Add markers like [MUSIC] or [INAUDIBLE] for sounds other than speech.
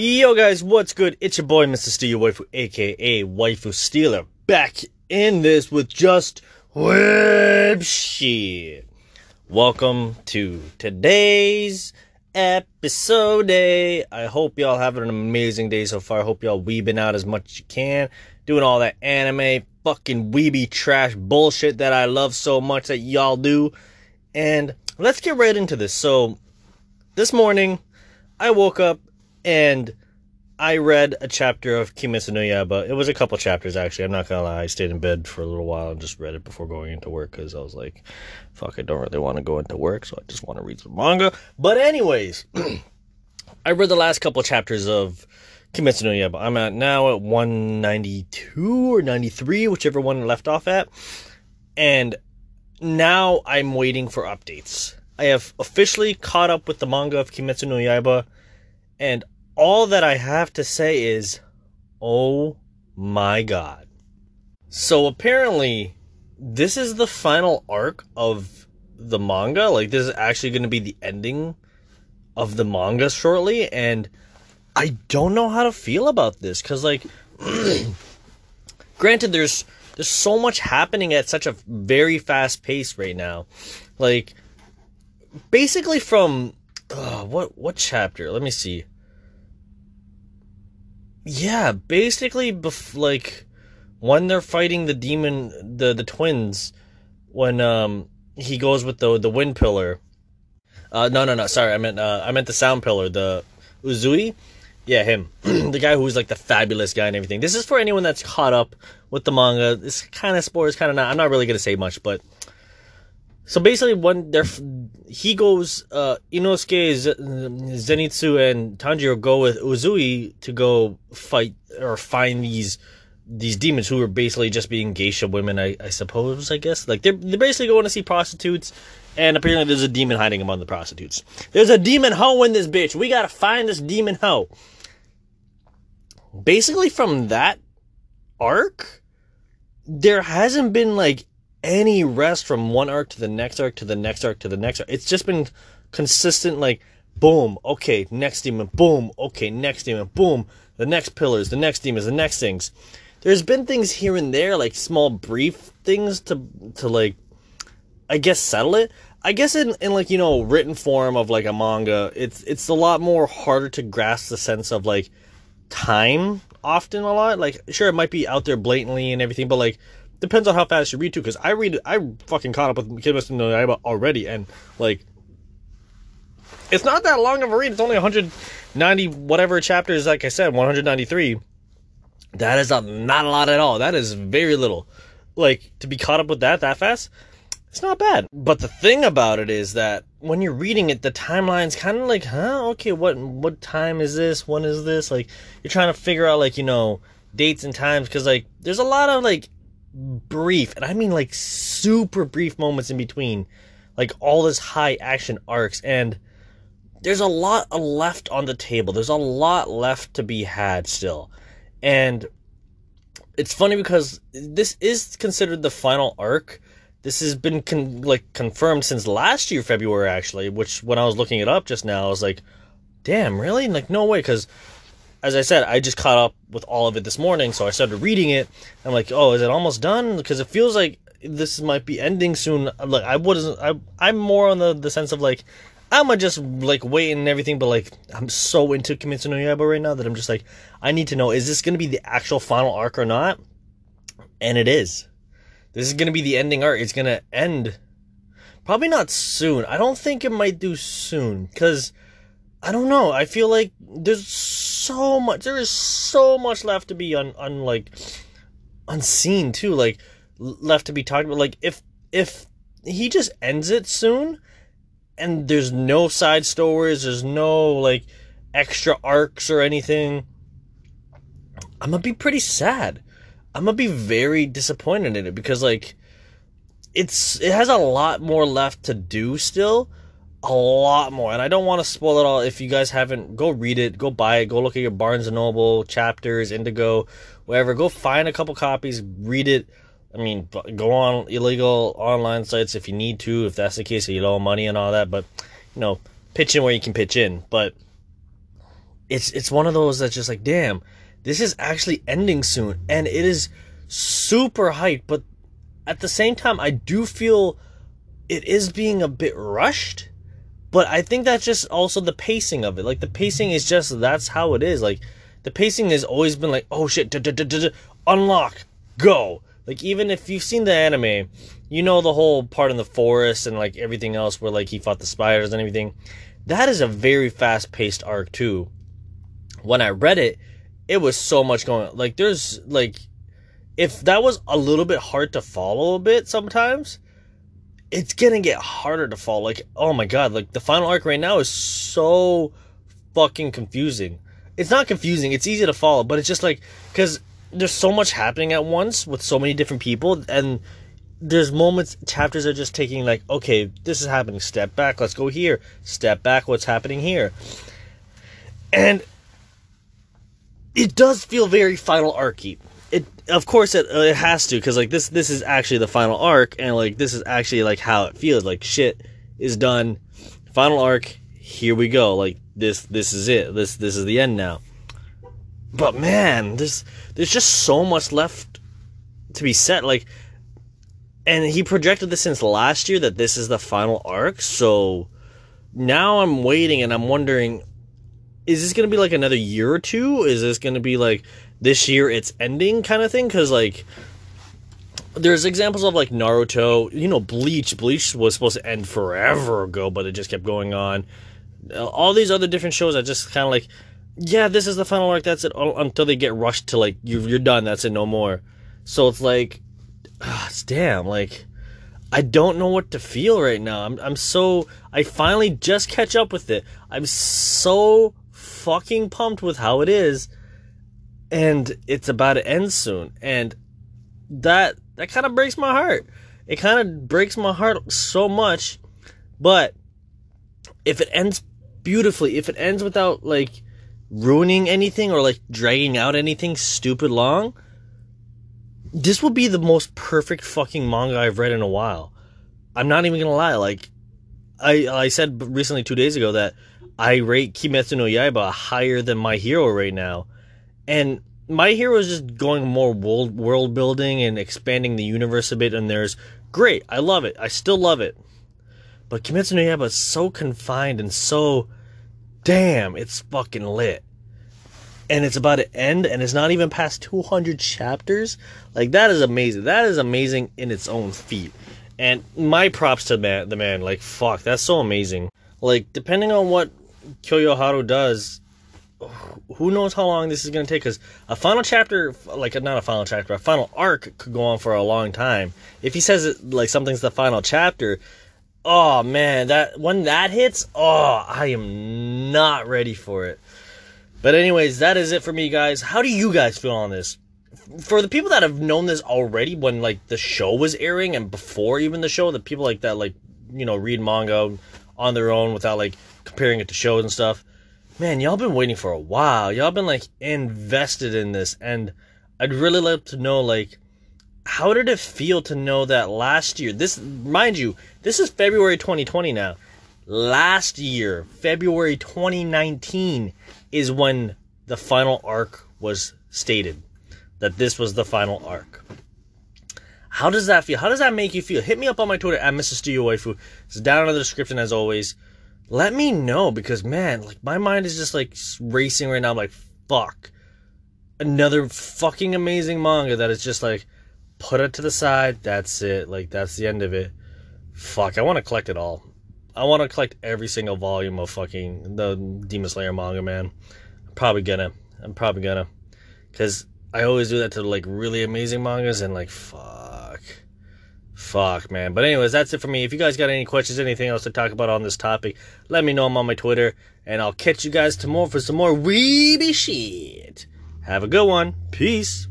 Yo guys, what's good? It's your boy Mr. Steal Waifu, aka Waifu Stealer, back in this with just web shit. Welcome to today's episode. I hope y'all having an amazing day so far. I hope y'all weebing out as much as you can, doing all that anime fucking weeby trash bullshit that I love so much that y'all do. And let's get right into this. So, this morning, I woke up and I read a chapter of Kimetsu no Yaiba. It was a couple chapters actually. I'm not gonna lie. I stayed in bed for a little while and just read it before going into work because I was like, "Fuck, I don't really want to go into work, so I just want to read some manga." But anyways, [CLEARS THROAT] I read the last couple chapters of Kimetsu no Yaiba. I'm at now at 192 or 93, whichever one left off at, and now I'm waiting for updates. I have officially caught up with the manga of Kimetsu no Yaiba, and all that I have to say is, oh my god. So apparently, this is the final arc of the manga. Like, this is actually going to be the ending of the manga shortly, and I don't know how to feel about this because, like, [CLEARS THROAT] granted, there's there's so much happening at such a very fast pace right now. Like, basically from uh, what what chapter? Let me see yeah, basically, bef- like when they're fighting the demon, the the twins, when um he goes with the the wind pillar. Uh, no, no, no. Sorry, I meant uh, I meant the sound pillar, the Uzui. Yeah, him, [CLEARS THROAT] the guy who's like the fabulous guy and everything. This is for anyone that's caught up with the manga. This kind of spoilers, kind of not. I'm not really gonna say much, but so basically, when they're he goes, uh, Inosuke, Zenitsu, and Tanjiro go with Uzui to go fight or find these these demons who are basically just being geisha women, I, I suppose. I guess like they're they're basically going to see prostitutes, and apparently there's a demon hiding among the prostitutes. There's a demon hoe in this bitch. We gotta find this demon hoe. Basically, from that arc, there hasn't been like any rest from one arc to the next arc to the next arc to the next arc. It's just been consistent, like, boom, okay, next demon, boom, okay, next demon, boom, the next pillars, the next demons, the next things. There's been things here and there, like small brief things to to like I guess settle it. I guess in, in like, you know, written form of like a manga, it's it's a lot more harder to grasp the sense of like time often a lot. Like sure it might be out there blatantly and everything, but like depends on how fast you read too. Because I read, I fucking caught up with Kimetsu no Yaiba already, and like, it's not that long of a read. It's only 190 whatever chapters. Like I said, 193. That is a, not a lot at all. That is very little. Like to be caught up with that that fast, it's not bad. But the thing about it is that when you're reading it, the timeline's kind of like, huh, okay, what what time is this? When is this? Like you're trying to figure out like you know dates and times because like there's a lot of like brief, and I mean like super brief moments in between, like all this high action arcs, and there's a lot left on the table. There's a lot left to be had still, and it's funny because this is considered the final arc. This has been con- like confirmed since last year February actually, which when I was looking it up just now, I was like, "Damn, really?" Like, no way, because as I said, I just caught up with all of it this morning, so I started reading it. I'm like, oh, is it almost done? Because it feels like this might be ending soon. Like I wasn't. I I'm more on the the sense of like. I'm just like waiting and everything, but like I'm so into Kimetsu no Yaiba right now that I'm just like I need to know is this gonna be the actual final arc or not? And it is. This is gonna be the ending arc. It's gonna end. Probably not soon. I don't think it might do soon because I don't know. I feel like there's so much. There is so much left to be un, un like unseen too. Like left to be talked about. Like if if he just ends it soon, and there's no side stories, there's no like extra arcs or anything. I'm gonna be pretty sad. I'm gonna be very disappointed in it because like it's it has a lot more left to do still a lot more and i don't want to spoil it all if you guys haven't go read it go buy it go look at your barnes and noble chapters indigo whatever go find a couple copies read it i mean go on illegal online sites if you need to if that's the case you owe money and all that but you know pitch in where you can pitch in but it's it's one of those that's just like, damn, this is actually ending soon, and it is super hyped. But at the same time, I do feel it is being a bit rushed. But I think that's just also the pacing of it. Like the pacing is just that's how it is. Like the pacing has always been like, oh shit, unlock, go. Like even if you've seen the anime, you know the whole part in the forest and like everything else where like he fought the spiders and everything. That is a very fast paced arc too. When I read it, it was so much going like there's like if that was a little bit hard to follow a bit sometimes, it's gonna get harder to follow. Like, oh my god, like the final arc right now is so fucking confusing. It's not confusing, it's easy to follow, but it's just like because there's so much happening at once with so many different people and there's moments chapters are just taking like okay this is happening step back let's go here step back what's happening here and it does feel very final arcy it of course it, uh, it has to because like this this is actually the final arc and like this is actually like how it feels like shit is done. Final arc here we go like this this is it this this is the end now. But man there's there's just so much left to be said like and he projected this since last year that this is the final arc so now i'm waiting and i'm wondering is this going to be like another year or two? Is this going to be like this year it's ending kind of thing because like there's examples of like naruto you know bleach bleach was supposed to end forever ago but it just kept going on all these other different shows are just kind of like yeah this is the final arc that's it until they get rushed to like you're, you're done that's it no more so it's like uh, it's damn like I don't know what to feel right now. I'm I'm so I finally just catch up with it. I'm so fucking pumped with how it is and it's about to end soon and that that kind of breaks my heart it kind of breaks my heart so much but if it ends beautifully if it ends without like ruining anything or like dragging out anything stupid long this will be the most perfect fucking manga I've read in a while. I'm not even gonna lie. Like, I I said recently two days ago that I rate Kimetsu no Yaiba higher than My Hero right now, and My Hero is just going more world world building and expanding the universe a bit. And there's great. I love it. I still love it. But Kimetsu no Yaiba is so confined and so damn. It's fucking lit and it's about to end and it's not even past 200 chapters like that is amazing that is amazing in its own feat and my props to man, the man like fuck that's so amazing like depending on what Koyoharu does who knows how long this is going to take because a final chapter like not a final chapter a final arc could go on for a long time if he says it like something's the final chapter oh man that when that hits oh i am not ready for it but anyways, that is it for me, guys. How do you guys feel on this? For the people that have known this already, when like the show was airing and before even the show, the people like that like you know read manga on their own without like comparing it to shows and stuff. Man, y'all been waiting for a while. Y'all been like invested in this, and I'd really love to know like how did it feel to know that last year? This, mind you, this is February 2020 now. Last year, February 2019 is when the final arc was stated that this was the final arc. How does that feel? How does that make you feel? Hit me up on my Twitter at Mrs. Waifu. It's down in the description as always. Let me know because man, like my mind is just like racing right now. I'm like, fuck. Another fucking amazing manga that is just like put it to the side. That's it. Like that's the end of it. Fuck, I want to collect it all. I want to collect every single volume of fucking the Demon Slayer manga, man. I'm probably gonna. I'm probably gonna. Because I always do that to like really amazing mangas and like, fuck. Fuck, man. But, anyways, that's it for me. If you guys got any questions, anything else to talk about on this topic, let me know. I'm on my Twitter. And I'll catch you guys tomorrow for some more weeby shit. Have a good one. Peace.